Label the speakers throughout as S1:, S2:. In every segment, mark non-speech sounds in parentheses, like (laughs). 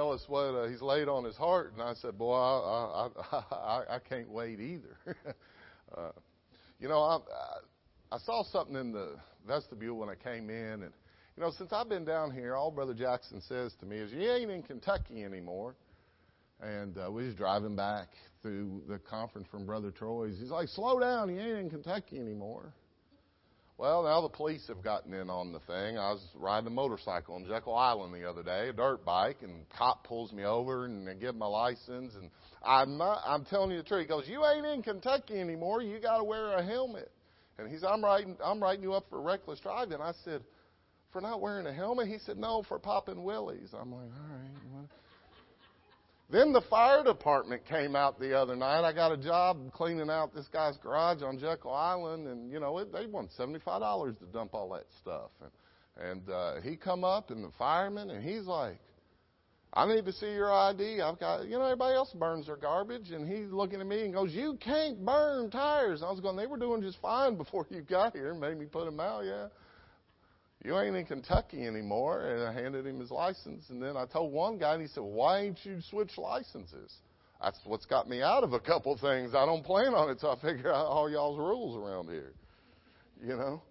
S1: tell us what uh, he's laid on his heart, and I said, "Boy, I I I, (laughs) I can't wait either." (laughs) uh, you know, I, I saw something in the vestibule when I came in, and you know, since I've been down here, all Brother Jackson says to me is, "You ain't in Kentucky anymore." And uh, we was driving back through the conference from Brother Troy's. He's like, "Slow down, you ain't in Kentucky anymore." Well, now the police have gotten in on the thing. I was riding a motorcycle on Jekyll Island the other day, a dirt bike, and cop pulls me over and they give my license. And I'm not, I'm telling you the truth. He goes, "You ain't in Kentucky anymore. You got to wear a helmet." And he said, "I'm writing, I'm writing you up for reckless driving." I said, "For not wearing a helmet?" He said, "No, for popping willies." I'm like, "All right." Then the fire department came out the other night. I got a job cleaning out this guy's garage on Jekyll Island, and you know it, they want seventy-five dollars to dump all that stuff. And, and uh, he come up, and the fireman, and he's like, "I need to see your ID. I've got, you know, everybody else burns their garbage." And he's looking at me and goes, "You can't burn tires." I was going, "They were doing just fine (laughs) before you got here." and Made me put them out, yeah you ain't in Kentucky anymore. And I handed him his license. And then I told one guy, and he said, why ain't you switch licenses? That's what's got me out of a couple things. I don't plan on it, so I figure out all y'all's rules around here. You know?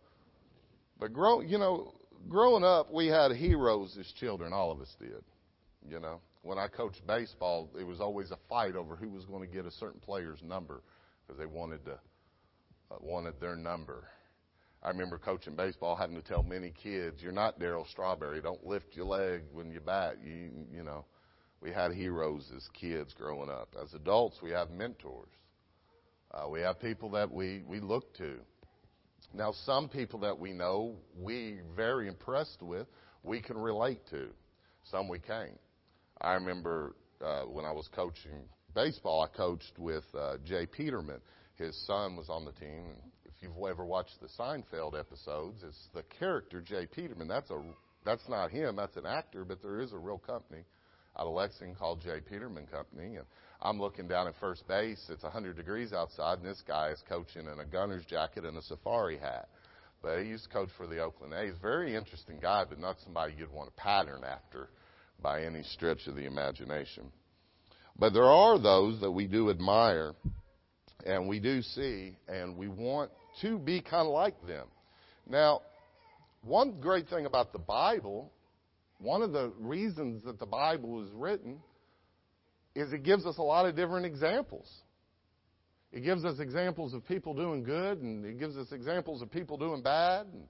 S1: But grow, you know, growing up, we had heroes as children. All of us did. You know, when I coached baseball, it was always a fight over who was going to get a certain player's number because they wanted to uh, wanted their number. I remember coaching baseball, having to tell many kids, "You're not Darryl Strawberry. Don't lift your leg when you bat." You, you know, we had heroes as kids growing up. As adults, we have mentors. Uh, we have people that we we look to. Now, some people that we know, we very impressed with, we can relate to. Some we can't. I remember uh, when I was coaching baseball, I coached with uh, J. Peterman. His son was on the team, and you've ever watched the Seinfeld episodes, it's the character J. Peterman. That's a that's not him. That's an actor, but there is a real company out of Lexington called J. Peterman Company, and I'm looking down at first base. It's 100 degrees outside, and this guy is coaching in a gunner's jacket and a safari hat. But he used to coach for the Oakland A's. Very interesting guy, but not somebody you'd want to pattern after by any stretch of the imagination. But there are those that we do admire and we do see, and we want to be kind of like them. Now, one great thing about the Bible, one of the reasons that the Bible was written, is it gives us a lot of different examples. It gives us examples of people doing good, and it gives us examples of people doing bad. And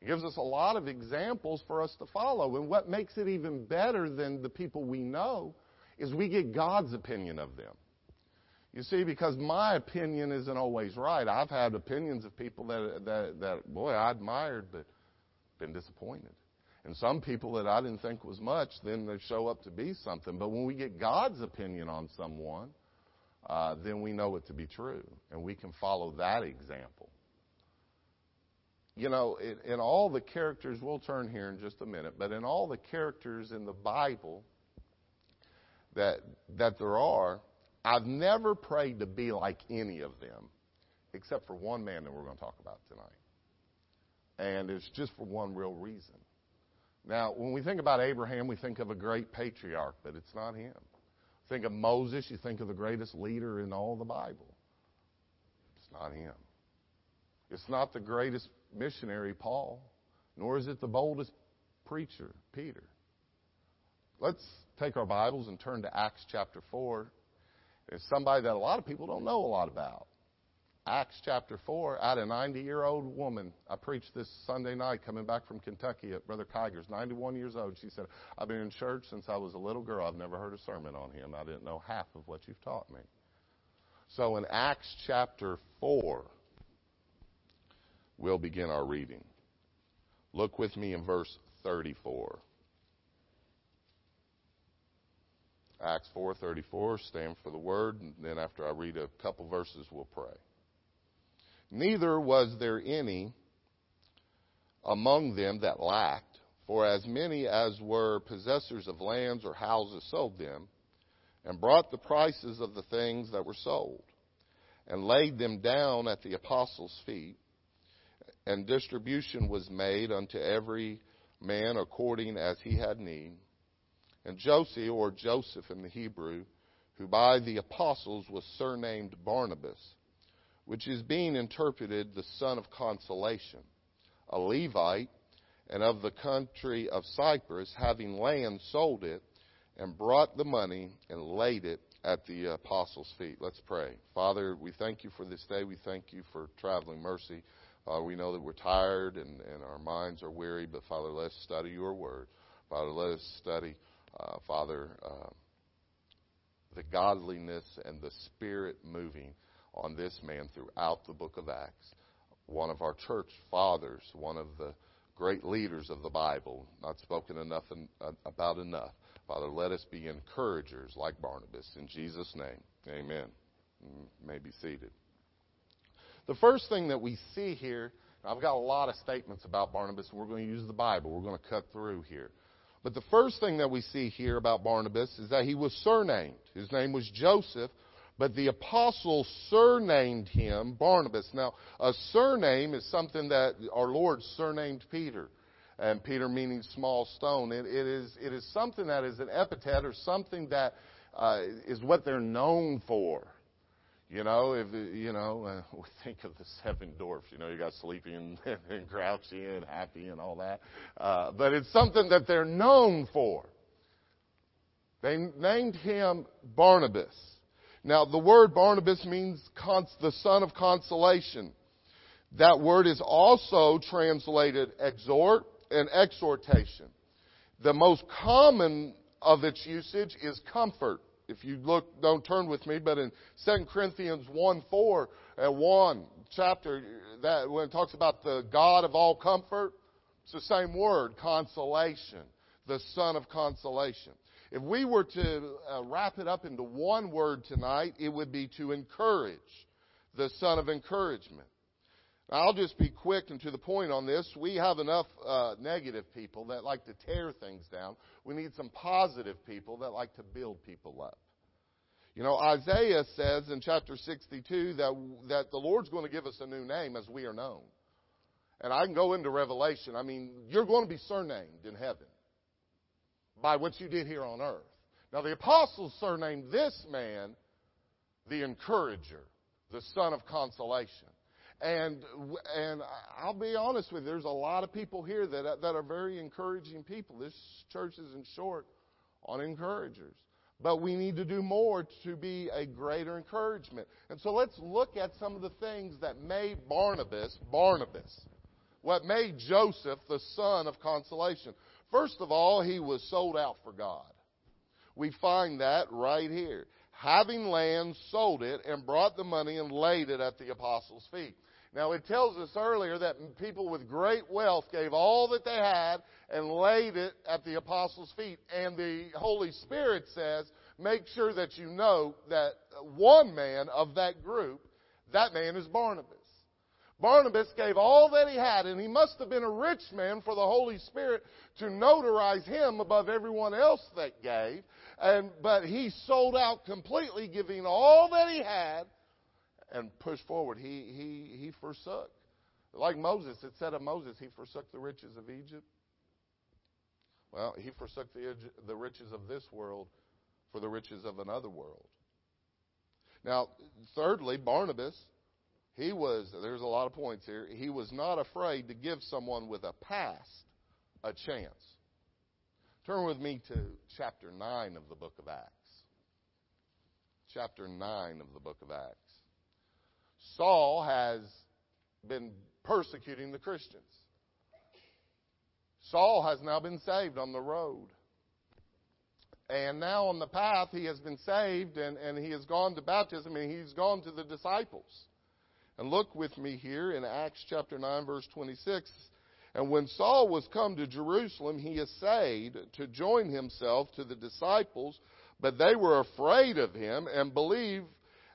S1: it gives us a lot of examples for us to follow. And what makes it even better than the people we know is we get God's opinion of them. You see, because my opinion isn't always right. I've had opinions of people that, that, that boy, I admired, but been disappointed. And some people that I didn't think was much, then they show up to be something. But when we get God's opinion on someone, uh, then we know it to be true, and we can follow that example. You know, in, in all the characters, we'll turn here in just a minute, but in all the characters in the Bible that that there are, I've never prayed to be like any of them, except for one man that we're going to talk about tonight. And it's just for one real reason. Now, when we think about Abraham, we think of a great patriarch, but it's not him. Think of Moses, you think of the greatest leader in all the Bible. It's not him. It's not the greatest missionary, Paul, nor is it the boldest preacher, Peter. Let's take our Bibles and turn to Acts chapter 4 is somebody that a lot of people don't know a lot about. Acts chapter 4, out a 90 year old woman. I preached this Sunday night coming back from Kentucky at Brother Kiger's, 91 years old. She said, I've been in church since I was a little girl. I've never heard a sermon on him. I didn't know half of what you've taught me. So in Acts chapter 4, we'll begin our reading. Look with me in verse 34. Acts 4:34, stand for the word, and then after I read a couple verses, we'll pray. Neither was there any among them that lacked, for as many as were possessors of lands or houses sold them, and brought the prices of the things that were sold, and laid them down at the apostles' feet, and distribution was made unto every man according as he had need. And Joseph, or Joseph in the Hebrew, who by the apostles was surnamed Barnabas, which is being interpreted the son of consolation, a Levite, and of the country of Cyprus, having land, sold it, and brought the money and laid it at the apostles' feet. Let's pray. Father, we thank you for this day. We thank you for traveling mercy. Father, we know that we're tired and, and our minds are weary, but Father, let us study your word. Father, let us study, uh, Father, uh, the godliness and the spirit moving on this man throughout the book of Acts. One of our church fathers, one of the great leaders of the Bible, not spoken enough in, uh, about enough. Father, let us be encouragers like Barnabas. In Jesus' name, amen. You may be seated. The first thing that we see here, I've got a lot of statements about Barnabas, and we're going to use the Bible. We're going to cut through here. But the first thing that we see here about Barnabas is that he was surnamed. His name was Joseph, but the apostles surnamed him Barnabas. Now, a surname is something that our Lord surnamed Peter. And Peter meaning small stone. it, it is, it is something that is an epithet or something that uh, is what they're known for. You know, if you know, uh, (laughs) we think of the seven dwarfs. You know, you got sleepy and, (laughs) and grouchy and happy and all that. Uh, but it's something that they're known for. They named him Barnabas. Now, the word Barnabas means cons- the son of consolation. That word is also translated exhort and exhortation. The most common of its usage is comfort if you look, don't turn with me, but in 2 Corinthians 1 4 and 1 chapter, that when it talks about the God of all comfort, it's the same word, consolation, the Son of consolation. If we were to uh, wrap it up into one word tonight, it would be to encourage, the Son of encouragement. I'll just be quick and to the point on this. We have enough uh, negative people that like to tear things down. We need some positive people that like to build people up. You know, Isaiah says in chapter 62 that, that the Lord's going to give us a new name as we are known. And I can go into Revelation. I mean, you're going to be surnamed in heaven by what you did here on earth. Now, the apostles surnamed this man the encourager, the son of consolation. And and I'll be honest with you, there's a lot of people here that that are very encouraging people. This church is in short on encouragers. But we need to do more to be a greater encouragement. And so let's look at some of the things that made Barnabas Barnabas. What made Joseph the son of consolation. First of all, he was sold out for God. We find that right here. Having land, sold it, and brought the money and laid it at the apostles' feet. Now, it tells us earlier that people with great wealth gave all that they had and laid it at the apostles' feet. And the Holy Spirit says, make sure that you know that one man of that group, that man is Barnabas. Barnabas gave all that he had, and he must have been a rich man for the Holy Spirit to notarize him above everyone else that gave. And, but he sold out completely, giving all that he had and pushed forward. He, he, he forsook. Like Moses, it said of Moses, he forsook the riches of Egypt. Well, he forsook the, the riches of this world for the riches of another world. Now, thirdly, Barnabas, he was, there's a lot of points here, he was not afraid to give someone with a past a chance. Turn with me to chapter 9 of the book of Acts. Chapter 9 of the book of Acts. Saul has been persecuting the Christians. Saul has now been saved on the road. And now on the path, he has been saved and, and he has gone to baptism and he's gone to the disciples. And look with me here in Acts chapter 9, verse 26. And when Saul was come to Jerusalem, he essayed to join himself to the disciples, but they were afraid of him and believed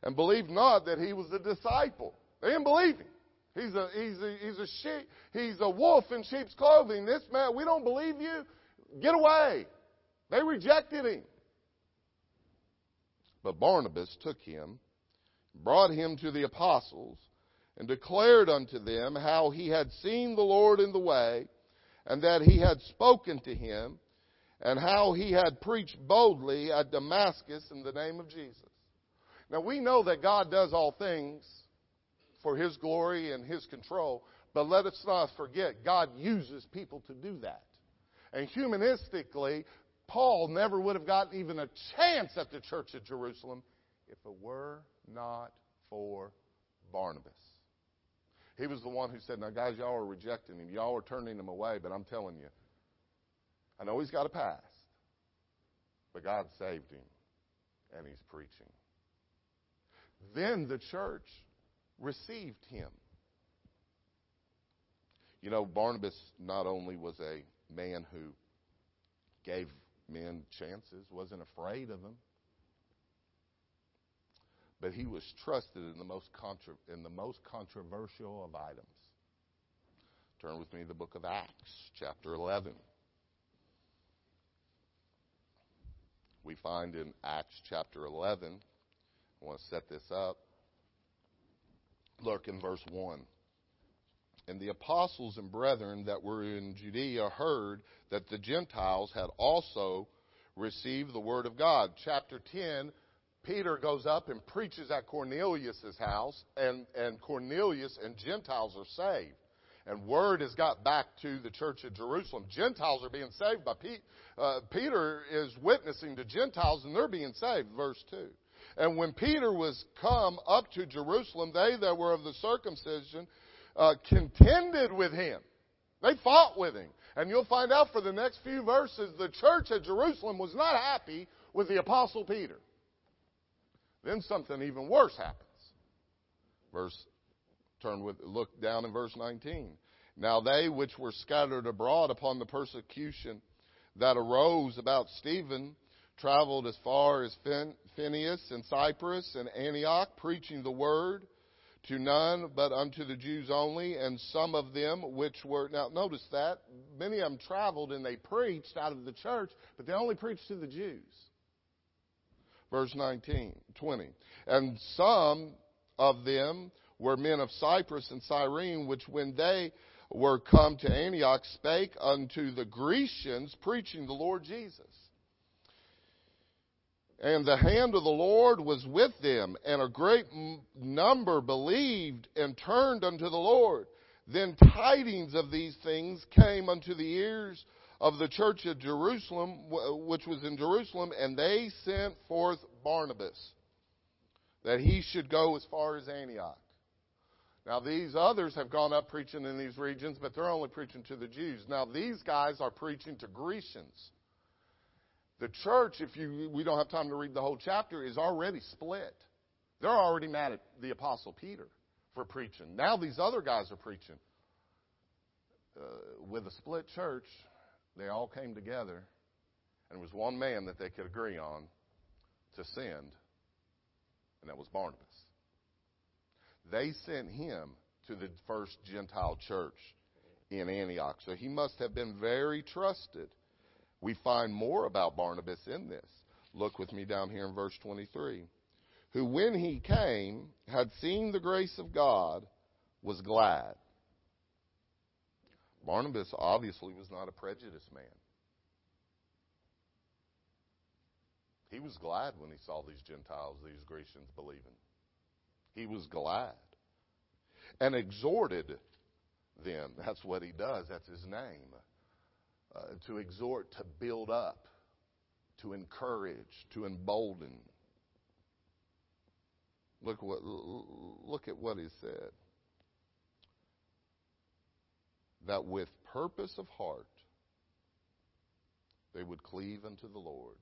S1: and believed not that he was a disciple. They didn't believe him. He's a, he's a, he's a sheep, he's a wolf in sheep's clothing. This man, we don't believe you. Get away. They rejected him. But Barnabas took him, brought him to the apostles, and declared unto them how he had seen the Lord in the way, and that he had spoken to him, and how he had preached boldly at Damascus in the name of Jesus. Now we know that God does all things for his glory and his control, but let us not forget God uses people to do that. And humanistically, Paul never would have gotten even a chance at the church at Jerusalem if it were not for Barnabas. He was the one who said, Now, guys, y'all are rejecting him. Y'all are turning him away, but I'm telling you, I know he's got a past, but God saved him, and he's preaching. Then the church received him. You know, Barnabas not only was a man who gave men chances, wasn't afraid of them, but he was trusted in the most contra- in the most controversial of items. Turn with me to the book of Acts, chapter 11. We find in Acts chapter 11, Want to set this up. Look in verse 1. And the apostles and brethren that were in Judea heard that the Gentiles had also received the word of God. Chapter 10, Peter goes up and preaches at Cornelius' house, and, and Cornelius and Gentiles are saved. And word has got back to the church at Jerusalem. Gentiles are being saved by Pete. Uh, Peter is witnessing to Gentiles, and they're being saved. Verse 2. And when Peter was come up to Jerusalem, they that were of the circumcision uh, contended with him. They fought with him. And you'll find out for the next few verses, the church at Jerusalem was not happy with the apostle Peter. Then something even worse happens. Verse, turn with, look down in verse 19. Now they which were scattered abroad upon the persecution that arose about Stephen traveled as far as Phoenix and Cyprus and Antioch, preaching the word to none but unto the Jews only, and some of them which were, now notice that, many of them traveled and they preached out of the church, but they only preached to the Jews verse 19, 20. And some of them were men of Cyprus and Cyrene, which when they were come to Antioch spake unto the Grecians, preaching the Lord Jesus. And the hand of the Lord was with them, and a great number believed and turned unto the Lord. Then tidings of these things came unto the ears of the church of Jerusalem, which was in Jerusalem, and they sent forth Barnabas that he should go as far as Antioch. Now, these others have gone up preaching in these regions, but they're only preaching to the Jews. Now, these guys are preaching to Grecians. The church, if you, we don't have time to read the whole chapter, is already split. They're already mad at the Apostle Peter for preaching. Now, these other guys are preaching. Uh, with a split church, they all came together, and it was one man that they could agree on to send, and that was Barnabas. They sent him to the first Gentile church in Antioch. So he must have been very trusted. We find more about Barnabas in this. Look with me down here in verse 23. Who, when he came, had seen the grace of God, was glad Barnabas obviously was not a prejudiced man. He was glad when he saw these Gentiles, these Grecians believing. He was glad. And exhorted them. That's what he does. That's his name. Uh, to exhort, to build up, to encourage, to embolden. Look what look at what he said that with purpose of heart they would cleave unto the Lord.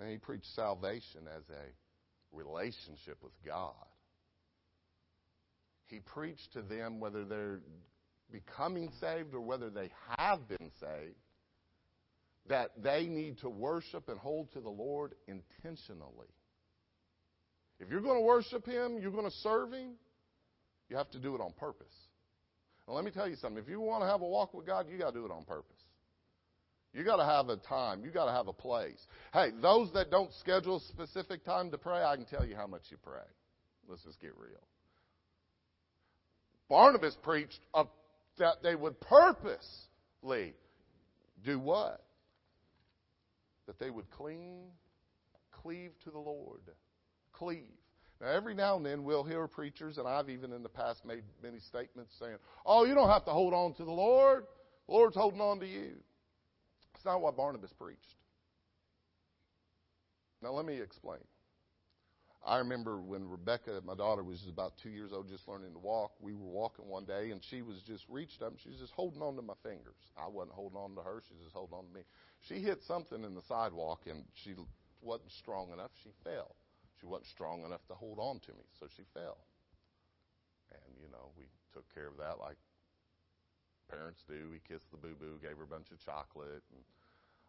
S1: And he preached salvation as a relationship with God. He preached to them whether they're becoming saved or whether they have been saved, that they need to worship and hold to the Lord intentionally. If you're going to worship Him, you're going to serve Him, you have to do it on purpose. Now, let me tell you something. If you want to have a walk with God, you got to do it on purpose. You got to have a time. You got to have a place. Hey, those that don't schedule a specific time to pray, I can tell you how much you pray. Let's just get real. Barnabas preached that they would purposely do what? That they would cling, cleave to the Lord. Cleave. Now, every now and then we'll hear preachers, and I've even in the past made many statements saying, Oh, you don't have to hold on to the Lord. The Lord's holding on to you. It's not what Barnabas preached. Now, let me explain. I remember when Rebecca, my daughter, was about two years old, just learning to walk. We were walking one day, and she was just reached up, and she was just holding on to my fingers. I wasn't holding on to her; she was just holding on to me. She hit something in the sidewalk, and she wasn't strong enough. She fell. She wasn't strong enough to hold on to me, so she fell. And you know, we took care of that like parents do. We kissed the boo boo, gave her a bunch of chocolate, and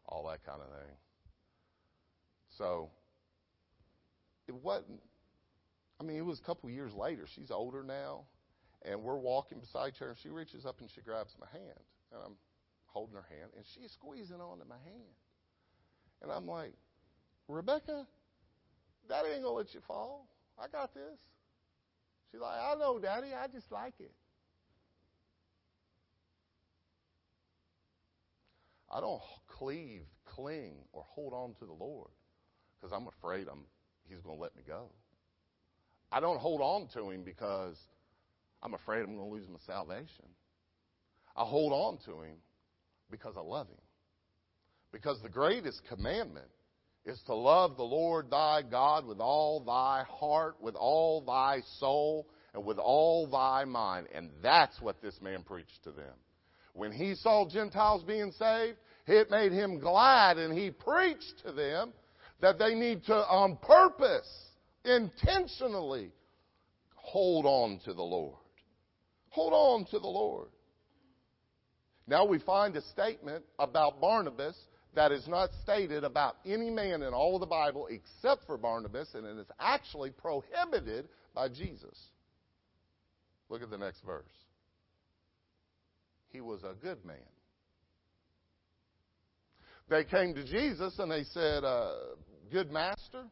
S1: all that kind of thing. So it wasn't. I mean, it was a couple years later. She's older now, and we're walking beside her, and she reaches up and she grabs my hand, and I'm holding her hand, and she's squeezing onto my hand, and I'm like, Rebecca, Daddy ain't gonna let you fall. I got this. She's like, I know, Daddy. I just like it. I don't cleave, cling, or hold on to the Lord because I'm afraid I'm he's going to let me go. I don't hold on to him because I'm afraid I'm going to lose my salvation. I hold on to him because I love him. Because the greatest commandment is to love the Lord thy God with all thy heart, with all thy soul, and with all thy mind. And that's what this man preached to them. When he saw Gentiles being saved, it made him glad, and he preached to them that they need to, on purpose, intentionally, hold on to the Lord. Hold on to the Lord. Now we find a statement about Barnabas that is not stated about any man in all of the Bible except for Barnabas, and it is actually prohibited by Jesus. Look at the next verse. He was a good man. They came to Jesus and they said, uh, Good master.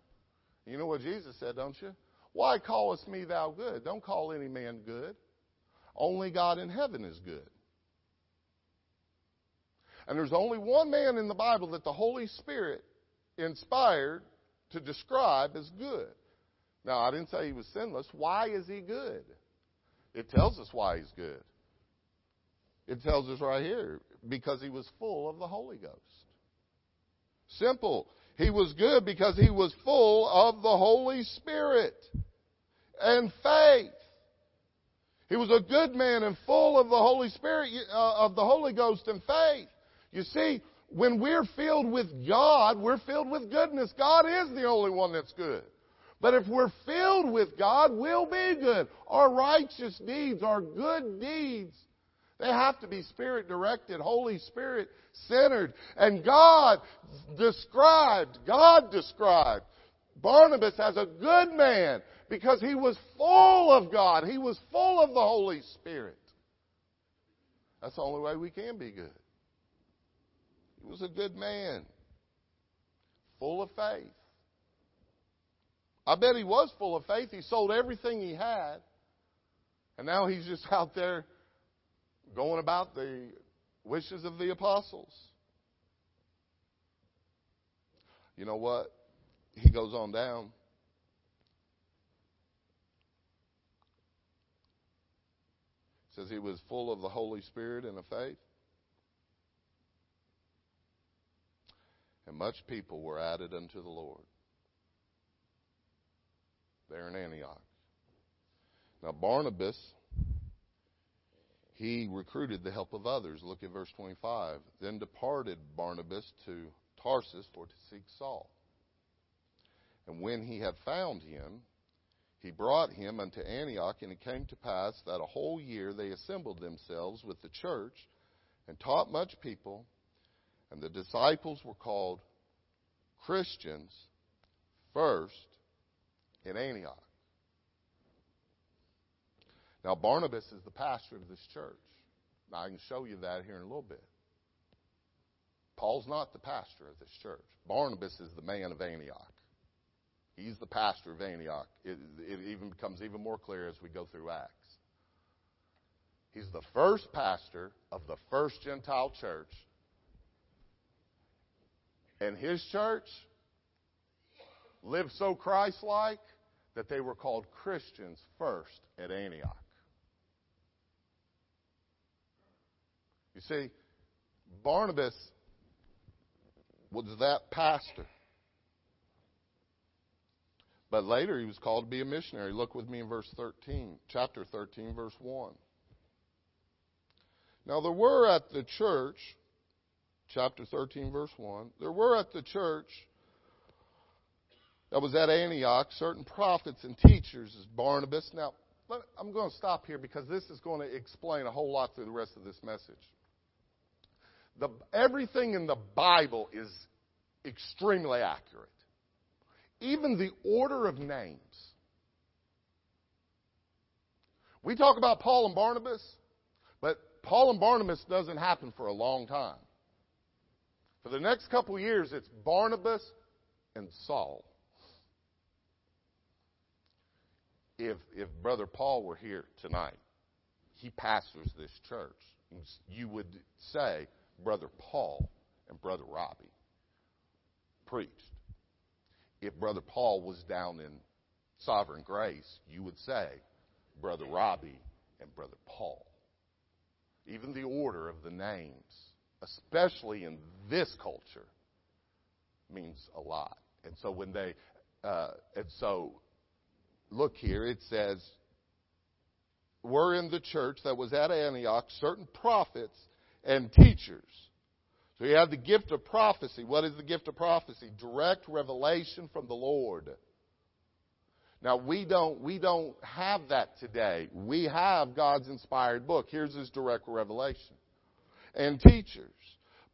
S1: You know what Jesus said, don't you? Why callest me thou good? Don't call any man good. Only God in heaven is good. And there's only one man in the Bible that the Holy Spirit inspired to describe as good. Now, I didn't say he was sinless. Why is he good? It tells us why he's good. It tells us right here because he was full of the Holy Ghost. Simple. He was good because he was full of the Holy Spirit and faith. He was a good man and full of the Holy Spirit, uh, of the Holy Ghost and faith. You see, when we're filled with God, we're filled with goodness. God is the only one that's good. But if we're filled with God, we'll be good. Our righteous deeds, our good deeds, they have to be Spirit directed, Holy Spirit centered. And God described, God described Barnabas as a good man because he was full of God. He was full of the Holy Spirit. That's the only way we can be good. He was a good man, full of faith. I bet he was full of faith. He sold everything he had, and now he's just (laughs) out there going about the wishes of the apostles. You know what? He goes on down. Says he was full of the Holy Spirit and of faith. And much people were added unto the Lord there in Antioch. Now, Barnabas he recruited the help of others. Look at verse 25. Then departed Barnabas to Tarsus for to seek Saul. And when he had found him, he brought him unto Antioch, and it came to pass that a whole year they assembled themselves with the church and taught much people, and the disciples were called Christians first in Antioch. Now, Barnabas is the pastor of this church. I can show you that here in a little bit. Paul's not the pastor of this church. Barnabas is the man of Antioch. He's the pastor of Antioch. It, it even becomes even more clear as we go through Acts. He's the first pastor of the first Gentile church And his church lived so Christ like that they were called Christians first at Antioch. You see, Barnabas was that pastor. But later he was called to be a missionary. Look with me in verse 13, chapter 13, verse 1. Now there were at the church, chapter 13, verse 1, there were at the church that was at Antioch certain prophets and teachers as Barnabas. Now, I'm going to stop here because this is going to explain a whole lot through the rest of this message. The, everything in the Bible is extremely accurate. Even the order of names. We talk about Paul and Barnabas, but Paul and Barnabas doesn't happen for a long time. For the next couple years, it's Barnabas and Saul. If, if Brother Paul were here tonight, he pastors this church. You would say, Brother Paul and Brother Robbie preached. If Brother Paul was down in Sovereign Grace, you would say Brother Robbie and Brother Paul. Even the order of the names, especially in this culture, means a lot. And so when they, uh, and so look here, it says, were in the church that was at Antioch certain prophets and teachers. So you have the gift of prophecy. What is the gift of prophecy? Direct revelation from the Lord. Now we don't we don't have that today. We have God's inspired book. Here's his direct revelation. And teachers.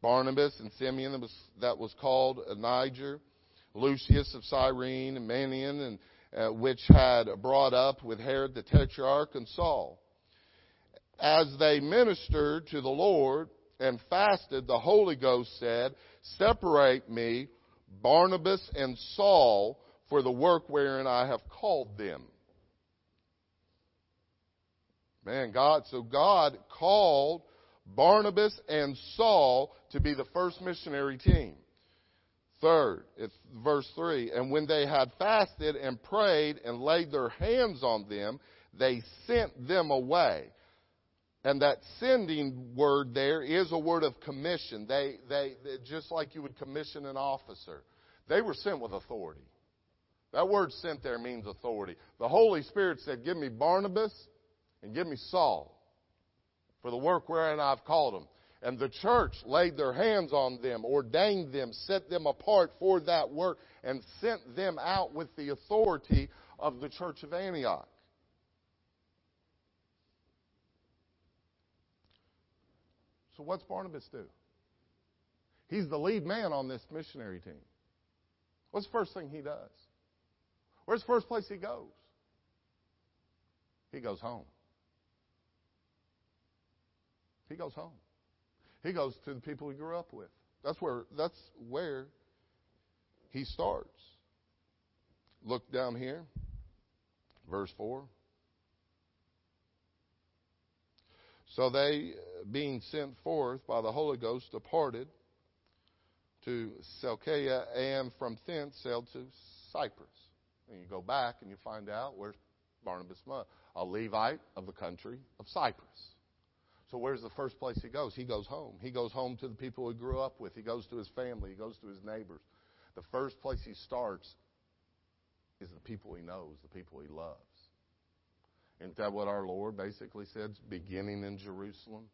S1: Barnabas and Simeon that was, that was called Niger, Lucius of Cyrene, and Manaen, and uh, which had brought up with Herod the Tetrarch and Saul as they ministered to the Lord and fasted, the Holy Ghost said, Separate me, Barnabas and Saul, for the work wherein I have called them. Man, God, so God called Barnabas and Saul to be the first missionary team. Third, it's verse 3. And when they had fasted and prayed and laid their hands on them, they sent them away. And that sending word there is a word of commission. They, they, just like you would commission an officer, they were sent with authority. That word sent there means authority. The Holy Spirit said, Give me Barnabas and give me Saul for the work wherein I've called them. And the church laid their hands on them, ordained them, set them apart for that work, and sent them out with the authority of the church of Antioch. So what's Barnabas do? He's the lead man on this missionary team. What's the first thing he does? Where's the first place he goes? He goes home. He goes home. He goes to the people he grew up with. That's where that's where he starts. Look down here. Verse 4. So they, being sent forth by the Holy Ghost, departed to Seleucia, and from thence sailed to Cyprus. And you go back and you find out where's Barnabas a Levite of the country of Cyprus. So where's the first place he goes? He goes home. He goes home to the people he grew up with. He goes to his family. He goes to his neighbors. The first place he starts is the people he knows, the people he loves. Isn't that what our Lord basically said? Beginning in Jerusalem,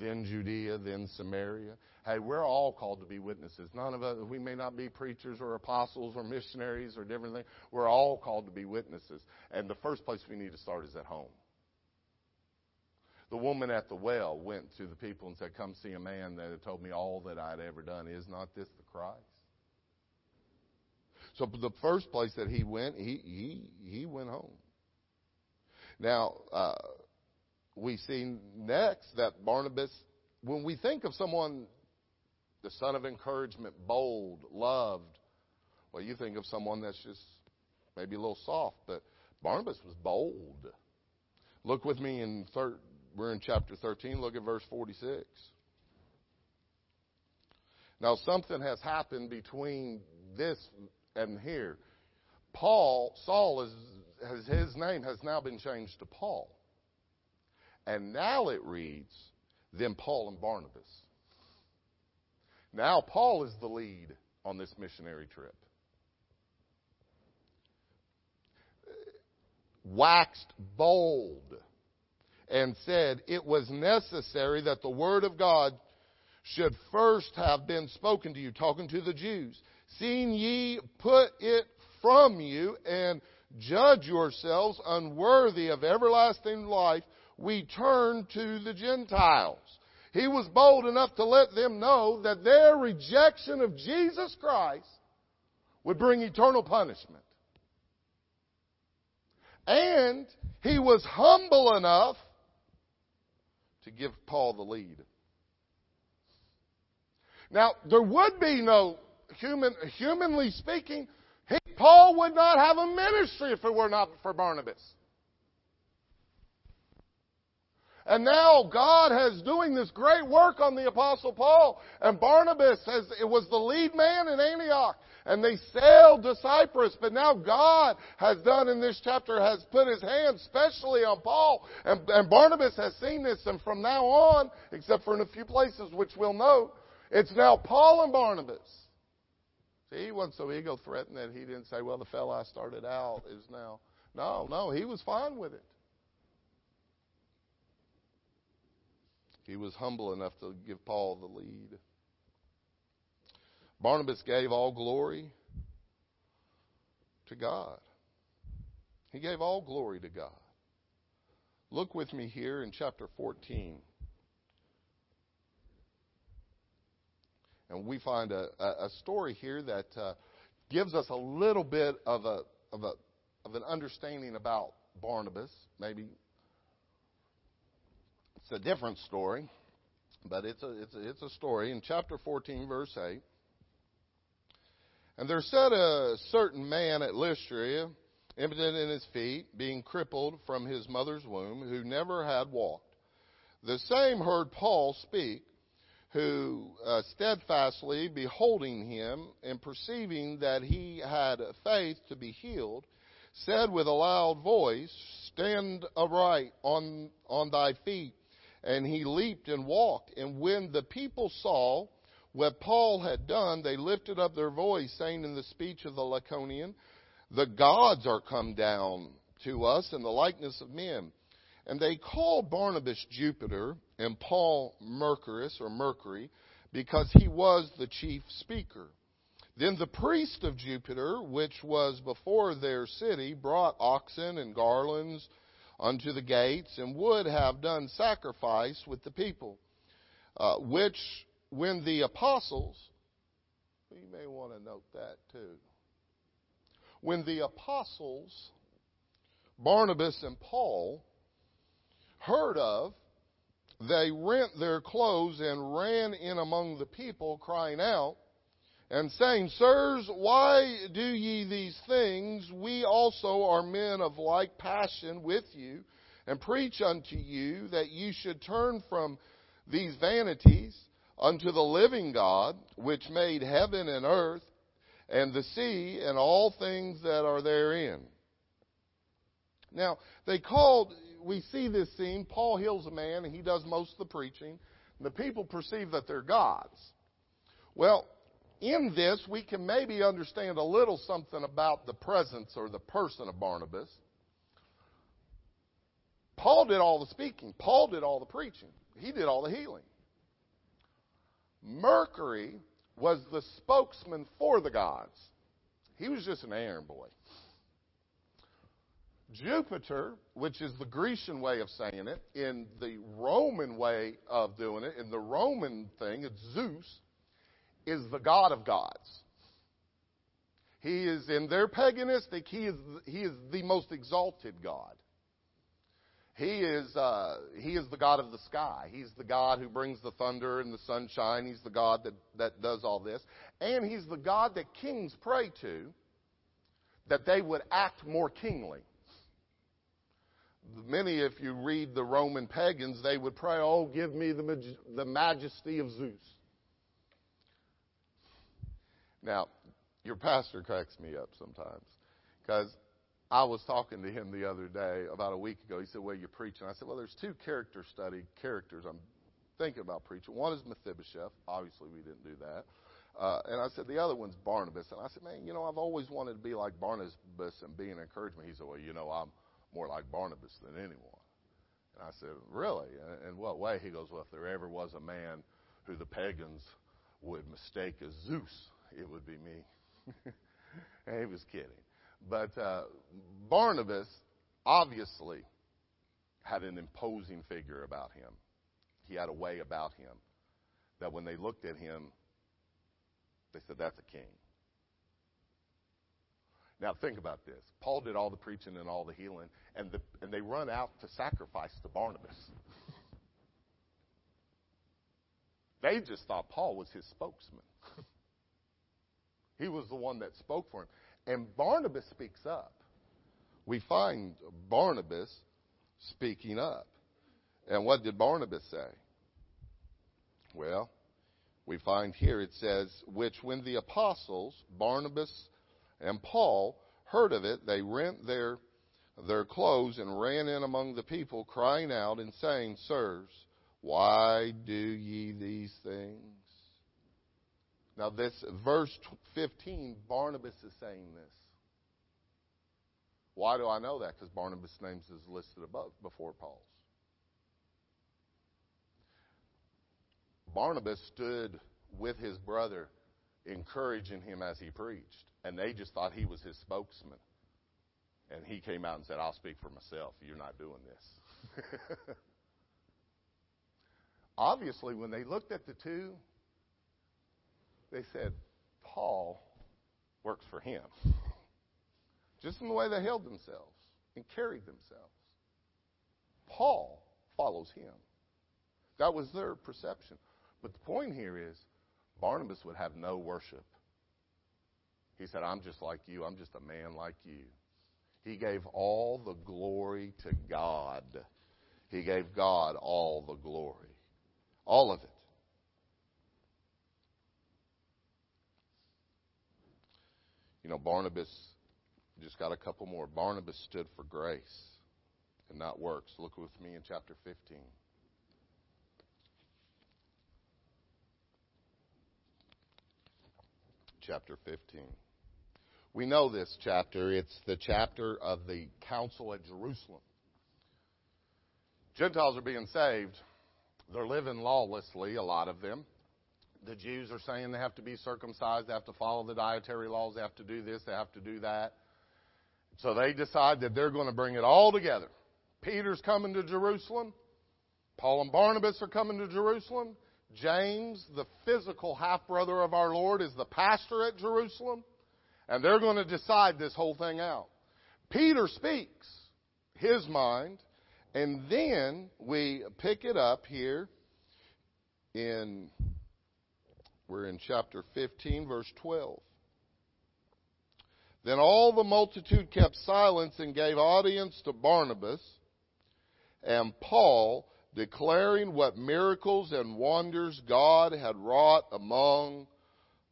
S1: then Judea, then Samaria. Hey, we're all called to be witnesses. None of us, we may not be preachers or apostles or missionaries or different things. We're all called to be witnesses. And the first place we need to start is at home. The woman at the well went to the people and said, Come see a man that had told me all that I'd ever done. Is not this the Christ? So the first place that he went, he, he, he went home. Now, uh, we see next that Barnabas, when we think of someone, the son of encouragement, bold, loved, well, you think of someone that's just maybe a little soft, but Barnabas was bold. Look with me in third, we're in chapter 13. Look at verse 46. Now, something has happened between this and here. Paul, Saul, is, has, his name has now been changed to Paul. And now it reads, then Paul and Barnabas. Now Paul is the lead on this missionary trip. Waxed bold and said it was necessary that the word of God should first have been spoken to you, talking to the Jews. Seeing ye put it from you and judge yourselves unworthy of everlasting life, we turn to the Gentiles. He was bold enough to let them know that their rejection of Jesus Christ would bring eternal punishment. And he was humble enough to give Paul the lead. Now, there would be no human, humanly speaking, Paul would not have a ministry if it were not for Barnabas. And now God has doing this great work on the apostle Paul. And Barnabas has, it was the lead man in Antioch. And they sailed to Cyprus. But now God has done in this chapter, has put his hand specially on Paul. And, and Barnabas has seen this. And from now on, except for in a few places which we'll note, it's now Paul and Barnabas. See, he wasn't so ego threatened that he didn't say, well, the fellow I started out is now. No, no, he was fine with it. He was humble enough to give Paul the lead. Barnabas gave all glory to God. He gave all glory to God. Look with me here in chapter 14. And we find a, a story here that uh, gives us a little bit of, a, of, a, of an understanding about Barnabas, maybe it's a different story, but it's a, it's a, it's a story. In chapter 14, verse 8, and there sat a certain man at Lystra, impotent in his feet, being crippled from his mother's womb, who never had walked. The same heard Paul speak, who uh, steadfastly beholding him and perceiving that he had faith to be healed, said with a loud voice, Stand upright on, on thy feet and he leaped and walked. And when the people saw what Paul had done, they lifted up their voice, saying in the speech of the Lycaonian, The gods are come down to us in the likeness of men. And they called Barnabas Jupiter and Paul Mercurius or Mercury because he was the chief speaker. Then the priest of Jupiter, which was before their city, brought oxen and garlands unto the gates and would have done sacrifice with the people, uh, which when the apostles, you may want to note that too. When the apostles, Barnabas and Paul, heard of, they rent their clothes and ran in among the people, crying out, and saying, Sirs, why do ye these things? We also are men of like passion with you, and preach unto you that you should turn from these vanities unto the living God, which made heaven and earth, and the sea, and all things that are therein. Now, they called, we see this scene, Paul heals a man, and he does most of the preaching. The people perceive that they're gods. Well, in this, we can maybe understand a little something about the presence or the person of Barnabas. Paul did all the speaking, Paul did all the preaching, he did all the healing. Mercury was the spokesman for the gods, he was just an errand boy. Jupiter, which is the Grecian way of saying it, in the Roman way of doing it, in the Roman thing, it's Zeus is the God of gods. He is in their paganistic, he is, he is the most exalted God. He is, uh, he is the God of the sky. He's the God who brings the thunder and the sunshine. He's the God that, that does all this. And he's the God that kings pray to, that they would act more kingly. Many, if you read the Roman pagans, they would pray, Oh, give me the, the majesty of Zeus. Now, your pastor cracks me up sometimes because I was talking to him the other day about a week ago. He said, "Well, you're preaching." I said, "Well, there's two character study characters I'm thinking about preaching. One is Mephibosheth. Obviously, we didn't do that." Uh, and I said, the other one's Barnabas. And I said, man, you know, I've always wanted to be like Barnabas and be an encouragement. He said, well, you know, I'm more like Barnabas than anyone. And I said, really? In what way? He goes, well, if there ever was a man who the pagans would mistake as Zeus, it would be me. (laughs) he was kidding. But uh, Barnabas obviously had an imposing figure about him. He had a way about him that when they looked at him, they said, that's a king. Now think about this. Paul did all the preaching and all the healing, and, the, and they run out to sacrifice to Barnabas. they just thought Paul was his spokesman. he was the one that spoke for him. And Barnabas speaks up. We find Barnabas speaking up. And what did Barnabas say? Well, we find here it says, which when the apostles, Barnabas and Paul, heard of it, they rent their, their clothes and ran in among the people, crying out and saying, Sirs, why do ye these things? Now, this verse 15, Barnabas is saying this. Why do I know that? Because Barnabas' name is listed above before Paul's. Barnabas stood with his brother, encouraging him as he preached, and they just thought he was his spokesman. And he came out and said, I'll speak for myself. You're not doing this. (laughs) Obviously, when they looked at the two, they said, Paul works for him. (laughs) Just in the way they held themselves and carried themselves. Paul follows him. That was their perception. But the point here is Barnabas would have no worship. He said, I'm just like you. I'm just a man like you. He gave all the glory to God. He gave God all the glory. All of it. You know, Barnabas, just got a couple more. Barnabas stood for grace and not works. Look with me in chapter 15. Chapter 15. We know this chapter. It's the chapter of the council at Jerusalem. Gentiles are being saved. They're living lawlessly, a lot of them. The Jews are saying they have to be circumcised, they have to follow the dietary laws, they have to do this, they have to do that. So they decide that they're going to bring it all together. Peter's coming to Jerusalem. Paul and Barnabas are coming to Jerusalem. James, the physical half brother of our Lord, is the pastor at Jerusalem, and they're going to decide this whole thing out. Peter speaks his mind, and then we pick it up here in, we're in chapter 15, verse 12. Then all the multitude kept silence and gave audience to Barnabas and Paul declaring what miracles and wonders God had wrought among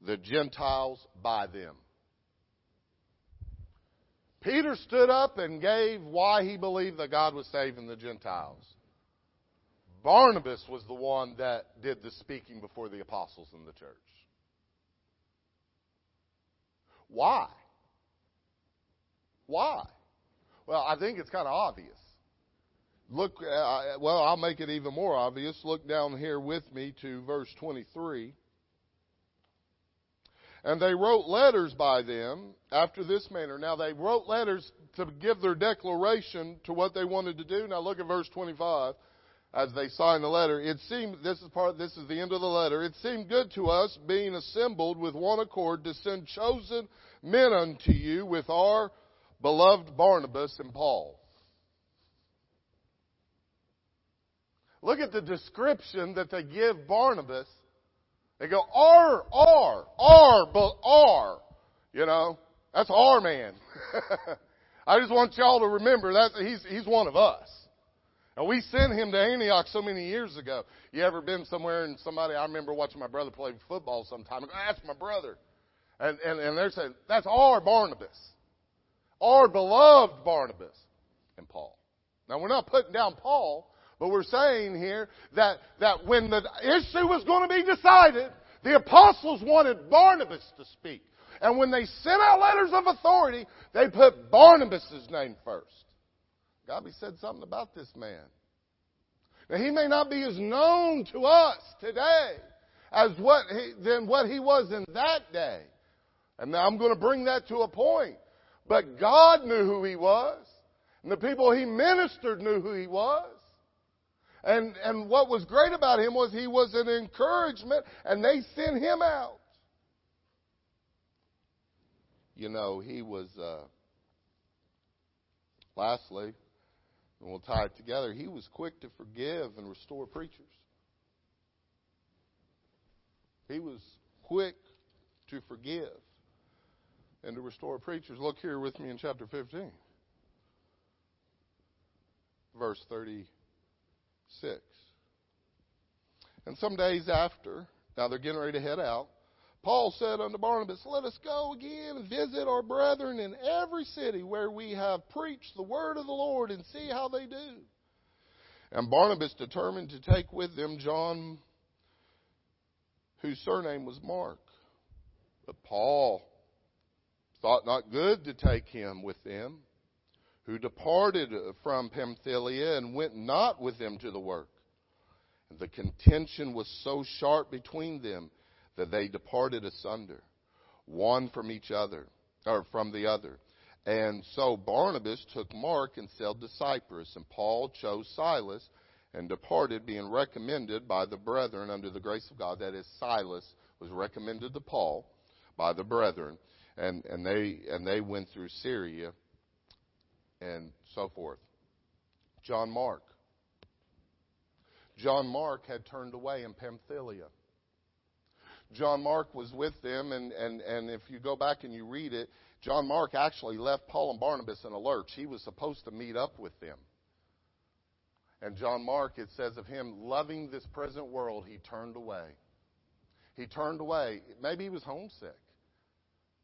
S1: the Gentiles by them. Peter stood up and gave why he believed that God was saving the Gentiles. Barnabas was the one that did the speaking before the apostles in the church. Why? Why? Well, I think it's kind of obvious. Look, uh, well, I'll make it even more obvious. Look down here with me to verse 23. And they wrote letters by them after this manner. Now they wrote letters to give their declaration to what they wanted to do. Now look at verse 25 as they signed the letter. It seemed, this is part, this is the end of the letter. It seemed good to us, being assembled with one accord, to send chosen men unto you with our beloved Barnabas and Paul Look at the description that they give Barnabas. They go, R, R, R, but R. You know, that's our man. (laughs) I just want y'all to remember that he's, he's one of us. And we sent him to Antioch so many years ago. You ever been somewhere and somebody, I remember watching my brother play football sometime. That's my brother. And, and, and they're saying, that's our Barnabas. Our beloved Barnabas and Paul. Now we're not putting down Paul, but we're saying here that, that when the issue was going to be decided, the apostles wanted Barnabas to speak. And when they sent out letters of authority, they put Barnabas' name first. God said something about this man. Now he may not be as known to us today as what he, than what he was in that day. And now I'm going to bring that to a point. But God knew who he was. And the people he ministered knew who he was. And, and what was great about him was he was an encouragement and they sent him out. You know, he was, uh, lastly, and we'll tie it together, he was quick to forgive and restore preachers. He was quick to forgive and to restore preachers. Look here with me in chapter 15, verse 36. And some days after, now they're getting ready to head out, Paul said unto Barnabas, Let us go again and visit our brethren in every city where we have preached the word of the Lord and see how they do. And Barnabas determined to take with them John, whose surname was Mark. But Paul thought not good to take him with them, who departed from Pamphylia and went not with them to the work. And the contention was so sharp between them that they departed asunder, one from each other, or from the other. And so Barnabas took Mark and sailed to Cyprus, and Paul chose Silas and departed, being recommended by the brethren under the grace of God. That is, Silas was recommended to Paul by the brethren, and, and they and they went through Syria and so forth. John Mark. John Mark had turned away in Pamphylia. John Mark was with them, and, and, and if you go back and you read it, John Mark actually left Paul and Barnabas in a lurch. He was supposed to meet up with them. And John Mark, it says of him, loving this present world, he turned away. He turned away. Maybe he was homesick.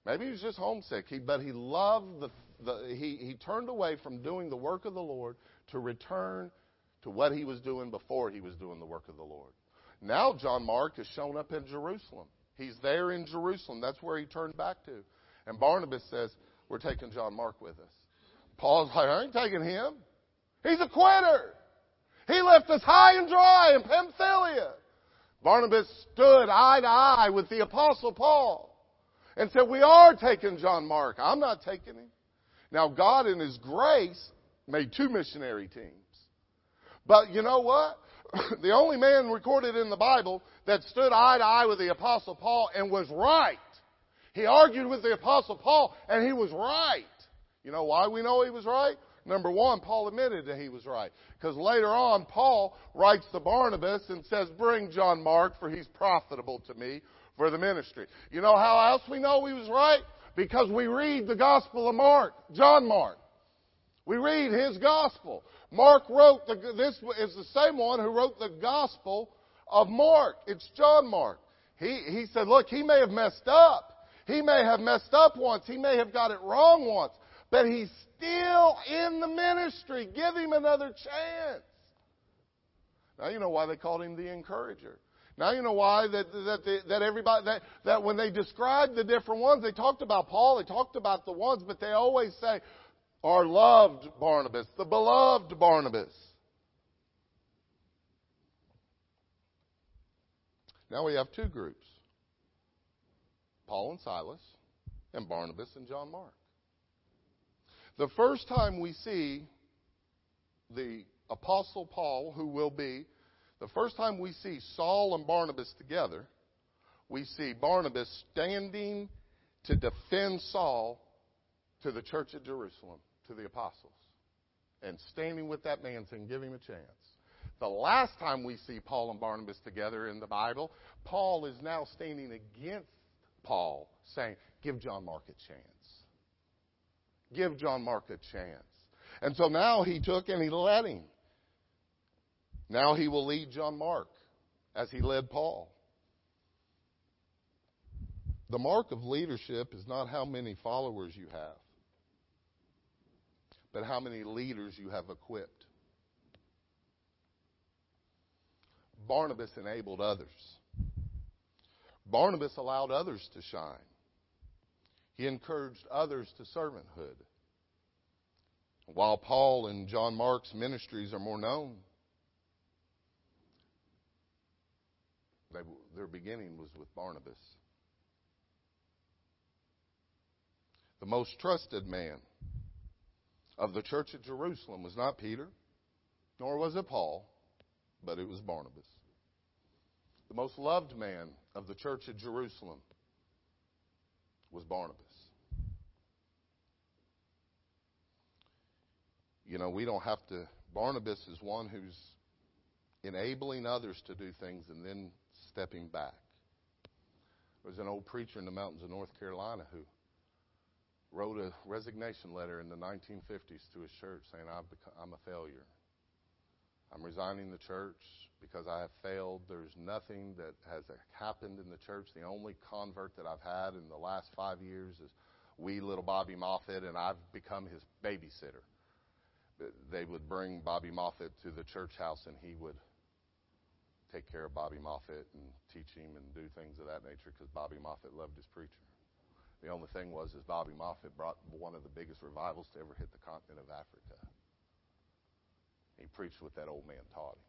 S1: Maybe he was just homesick. He, but he loved the, the he, he turned away from doing the work of the Lord to return to what he was doing before he was doing the work of the Lord. Now John Mark has shown up in Jerusalem. He's there in Jerusalem. That's where he turned back to. And Barnabas says, We're taking John Mark with us. Paul's like, I ain't taking him. He's a quitter. He left us high and dry in Pamphylia. Barnabas stood eye to eye with the Apostle Paul and said, We are taking John Mark. I'm not taking him. Now, God, in His grace, made two missionary teams. But you know what? (laughs) the only man recorded in the Bible that stood eye to eye with the Apostle Paul and was right. He argued with the Apostle Paul and he was right. You know why we know he was right? Number one, Paul admitted that he was right. Because later on, Paul writes to Barnabas and says, Bring John Mark, for he's profitable to me for the ministry. You know how else we know he was right? Because we read the Gospel of Mark, John Mark. We read his Gospel. Mark wrote, the, this is the same one who wrote the Gospel of Mark. It's John Mark. He, he said, look, he may have messed up. He may have messed up once. He may have got it wrong once. But he's still in the ministry. Give him another chance. Now you know why they called him the encourager. Now you know why that that that everybody that that when they described the different ones, they talked about Paul, they talked about the ones, but they always say, our loved Barnabas, the beloved Barnabas. Now we have two groups Paul and Silas, and Barnabas and John Mark. The first time we see the Apostle Paul, who will be, the first time we see Saul and Barnabas together, we see Barnabas standing to defend Saul to the church at Jerusalem to the apostles and standing with that man saying, Give him a chance. The last time we see Paul and Barnabas together in the Bible, Paul is now standing against Paul, saying, Give John Mark a chance. Give John Mark a chance. And so now he took and he let him. Now he will lead John Mark as he led Paul. the mark of leadership is not how many followers you have, but how many leaders you have equipped. Barnabas enabled others. Barnabas allowed others to shine. He encouraged others to servanthood. While Paul and John Mark's ministries are more known, they, their beginning was with Barnabas. The most trusted man of the church at Jerusalem was not Peter, nor was it Paul, but it was Barnabas. The most loved man of the church at Jerusalem was Barnabas. You know, we don't have to. Barnabas is one who's enabling others to do things and then stepping back. There was an old preacher in the mountains of North Carolina who wrote a resignation letter in the 1950s to his church saying, I'm a failure. I'm resigning the church because I have failed. There's nothing that has happened in the church. The only convert that I've had in the last five years is wee little Bobby Moffat, and I've become his babysitter. They would bring Bobby Moffat to the church house, and he would take care of Bobby Moffat and teach him and do things of that nature because Bobby Moffat loved his preacher. The only thing was is Bobby Moffat brought one of the biggest revivals to ever hit the continent of Africa. He preached what that old man taught him.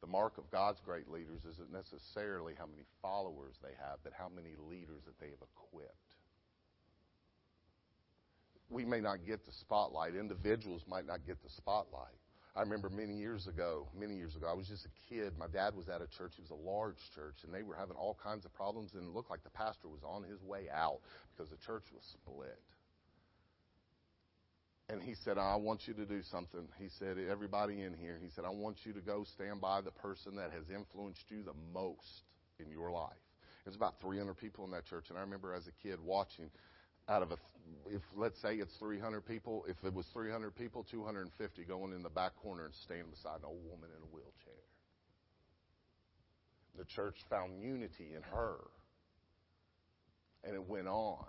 S1: The mark of God's great leaders isn't necessarily how many followers they have, but how many leaders that they have equipped. We may not get the spotlight. Individuals might not get the spotlight. I remember many years ago, many years ago, I was just a kid. My dad was at a church. It was a large church, and they were having all kinds of problems, and it looked like the pastor was on his way out because the church was split. And he said, I want you to do something. He said, Everybody in here, he said, I want you to go stand by the person that has influenced you the most in your life. There's about 300 people in that church, and I remember as a kid watching out of a, if let's say it's 300 people, if it was 300 people, 250 going in the back corner and standing beside an old woman in a wheelchair. The church found unity in her. And it went on.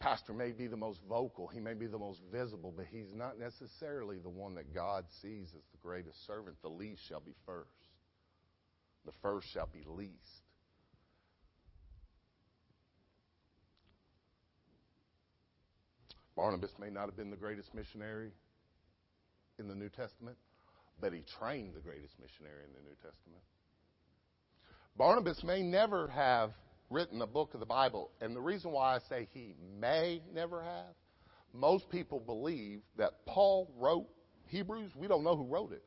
S1: Pastor may be the most vocal, he may be the most visible, but he's not necessarily the one that God sees as the greatest servant. The least shall be first, the first shall be least. Barnabas may not have been the greatest missionary in the New Testament, but he trained the greatest missionary in the New Testament. Barnabas may never have written a book of the Bible, and the reason why I say he may never have, most people believe that Paul wrote Hebrews. We don't know who wrote it.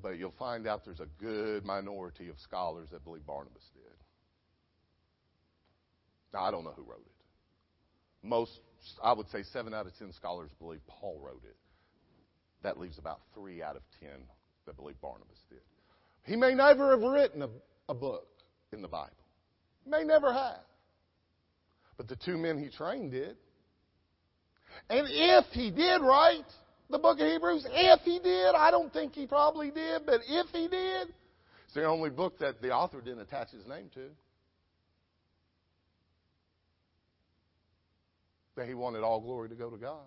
S1: But you'll find out there's a good minority of scholars that believe Barnabas did. Now, I don't know who wrote it. Most, I would say, seven out of ten scholars believe Paul wrote it. That leaves about three out of ten that believe Barnabas did. He may never have written a, a book in the Bible. May never have. But the two men he trained did. And if he did write the book of Hebrews, if he did, I don't think he probably did, but if he did, it's the only book that the author didn't attach his name to. That he wanted all glory to go to God.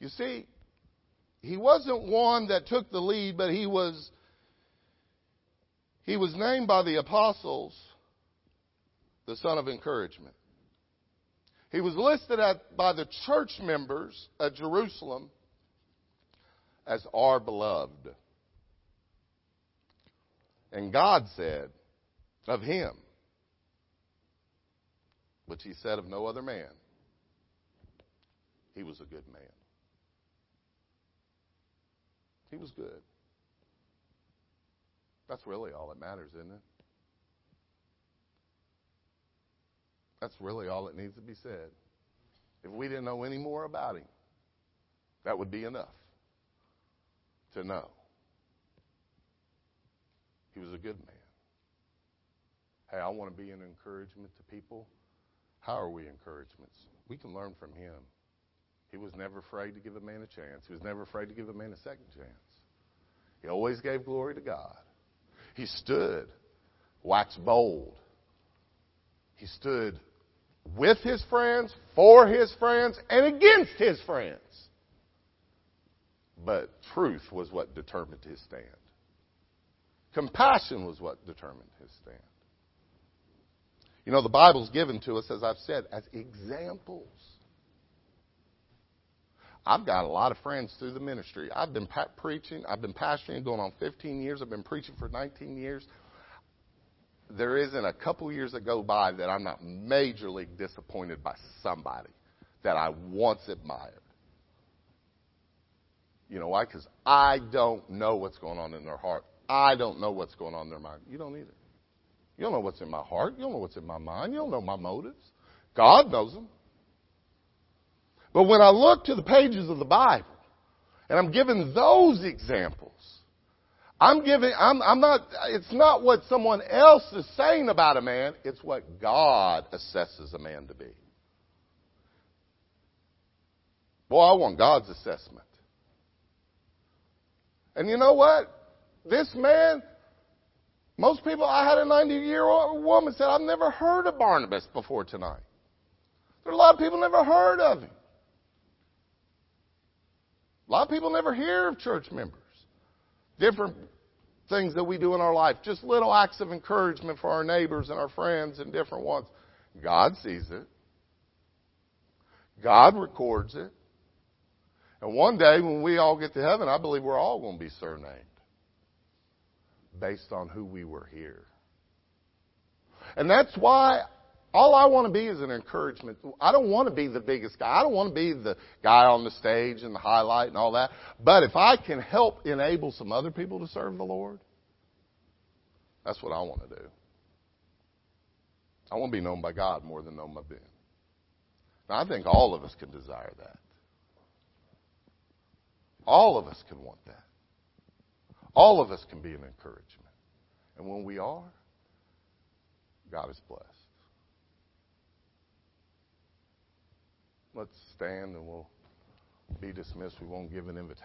S1: You see, he wasn't one that took the lead, but he was he was named by the apostles the son of encouragement. He was listed at, by the church members at Jerusalem as our beloved. And God said of him, which he said of no other man. He was a good man. He was good. That's really all that matters, isn't it? That's really all that needs to be said. If we didn't know any more about him, that would be enough to know. He was a good man. Hey, I want to be an encouragement to people how are we encouragements? We can learn from him. He was never afraid to give a man a chance. He was never afraid to give a man a second chance. He always gave glory to God. He stood wax bold. He stood with his friends, for his friends, and against his friends. But truth was what determined his stand. Compassion was what determined his stand. You know, the Bible's given to us, as I've said, as examples. I've got a lot of friends through the ministry. I've been pa- preaching, I've been pastoring going on 15 years, I've been preaching for 19 years. There isn't a couple years that go by that I'm not majorly disappointed by somebody that I once admired. You know why? Because I don't know what's going on in their heart. I don't know what's going on in their mind. You don't either. You don't know what's in my heart. You don't know what's in my mind. You don't know my motives. God knows them. But when I look to the pages of the Bible, and I'm given those examples, I'm giving, I'm, I'm not, it's not what someone else is saying about a man, it's what God assesses a man to be. Boy, I want God's assessment. And you know what? This man, most people, I had a 90 year old woman said, I've never heard of Barnabas before tonight. There are a lot of people never heard of him. A lot of people never hear of church members. Different things that we do in our life, just little acts of encouragement for our neighbors and our friends and different ones. God sees it. God records it. And one day when we all get to heaven, I believe we're all going to be surnamed based on who we were here. And that's why all I want to be is an encouragement. I don't want to be the biggest guy. I don't want to be the guy on the stage and the highlight and all that. But if I can help enable some other people to serve the Lord, that's what I want to do. I want to be known by God more than known by men. Now, I think all of us can desire that. All of us can want that. All of us can be an encouragement. And when we are, God is blessed. Let's stand and we'll be dismissed. We won't give an invitation.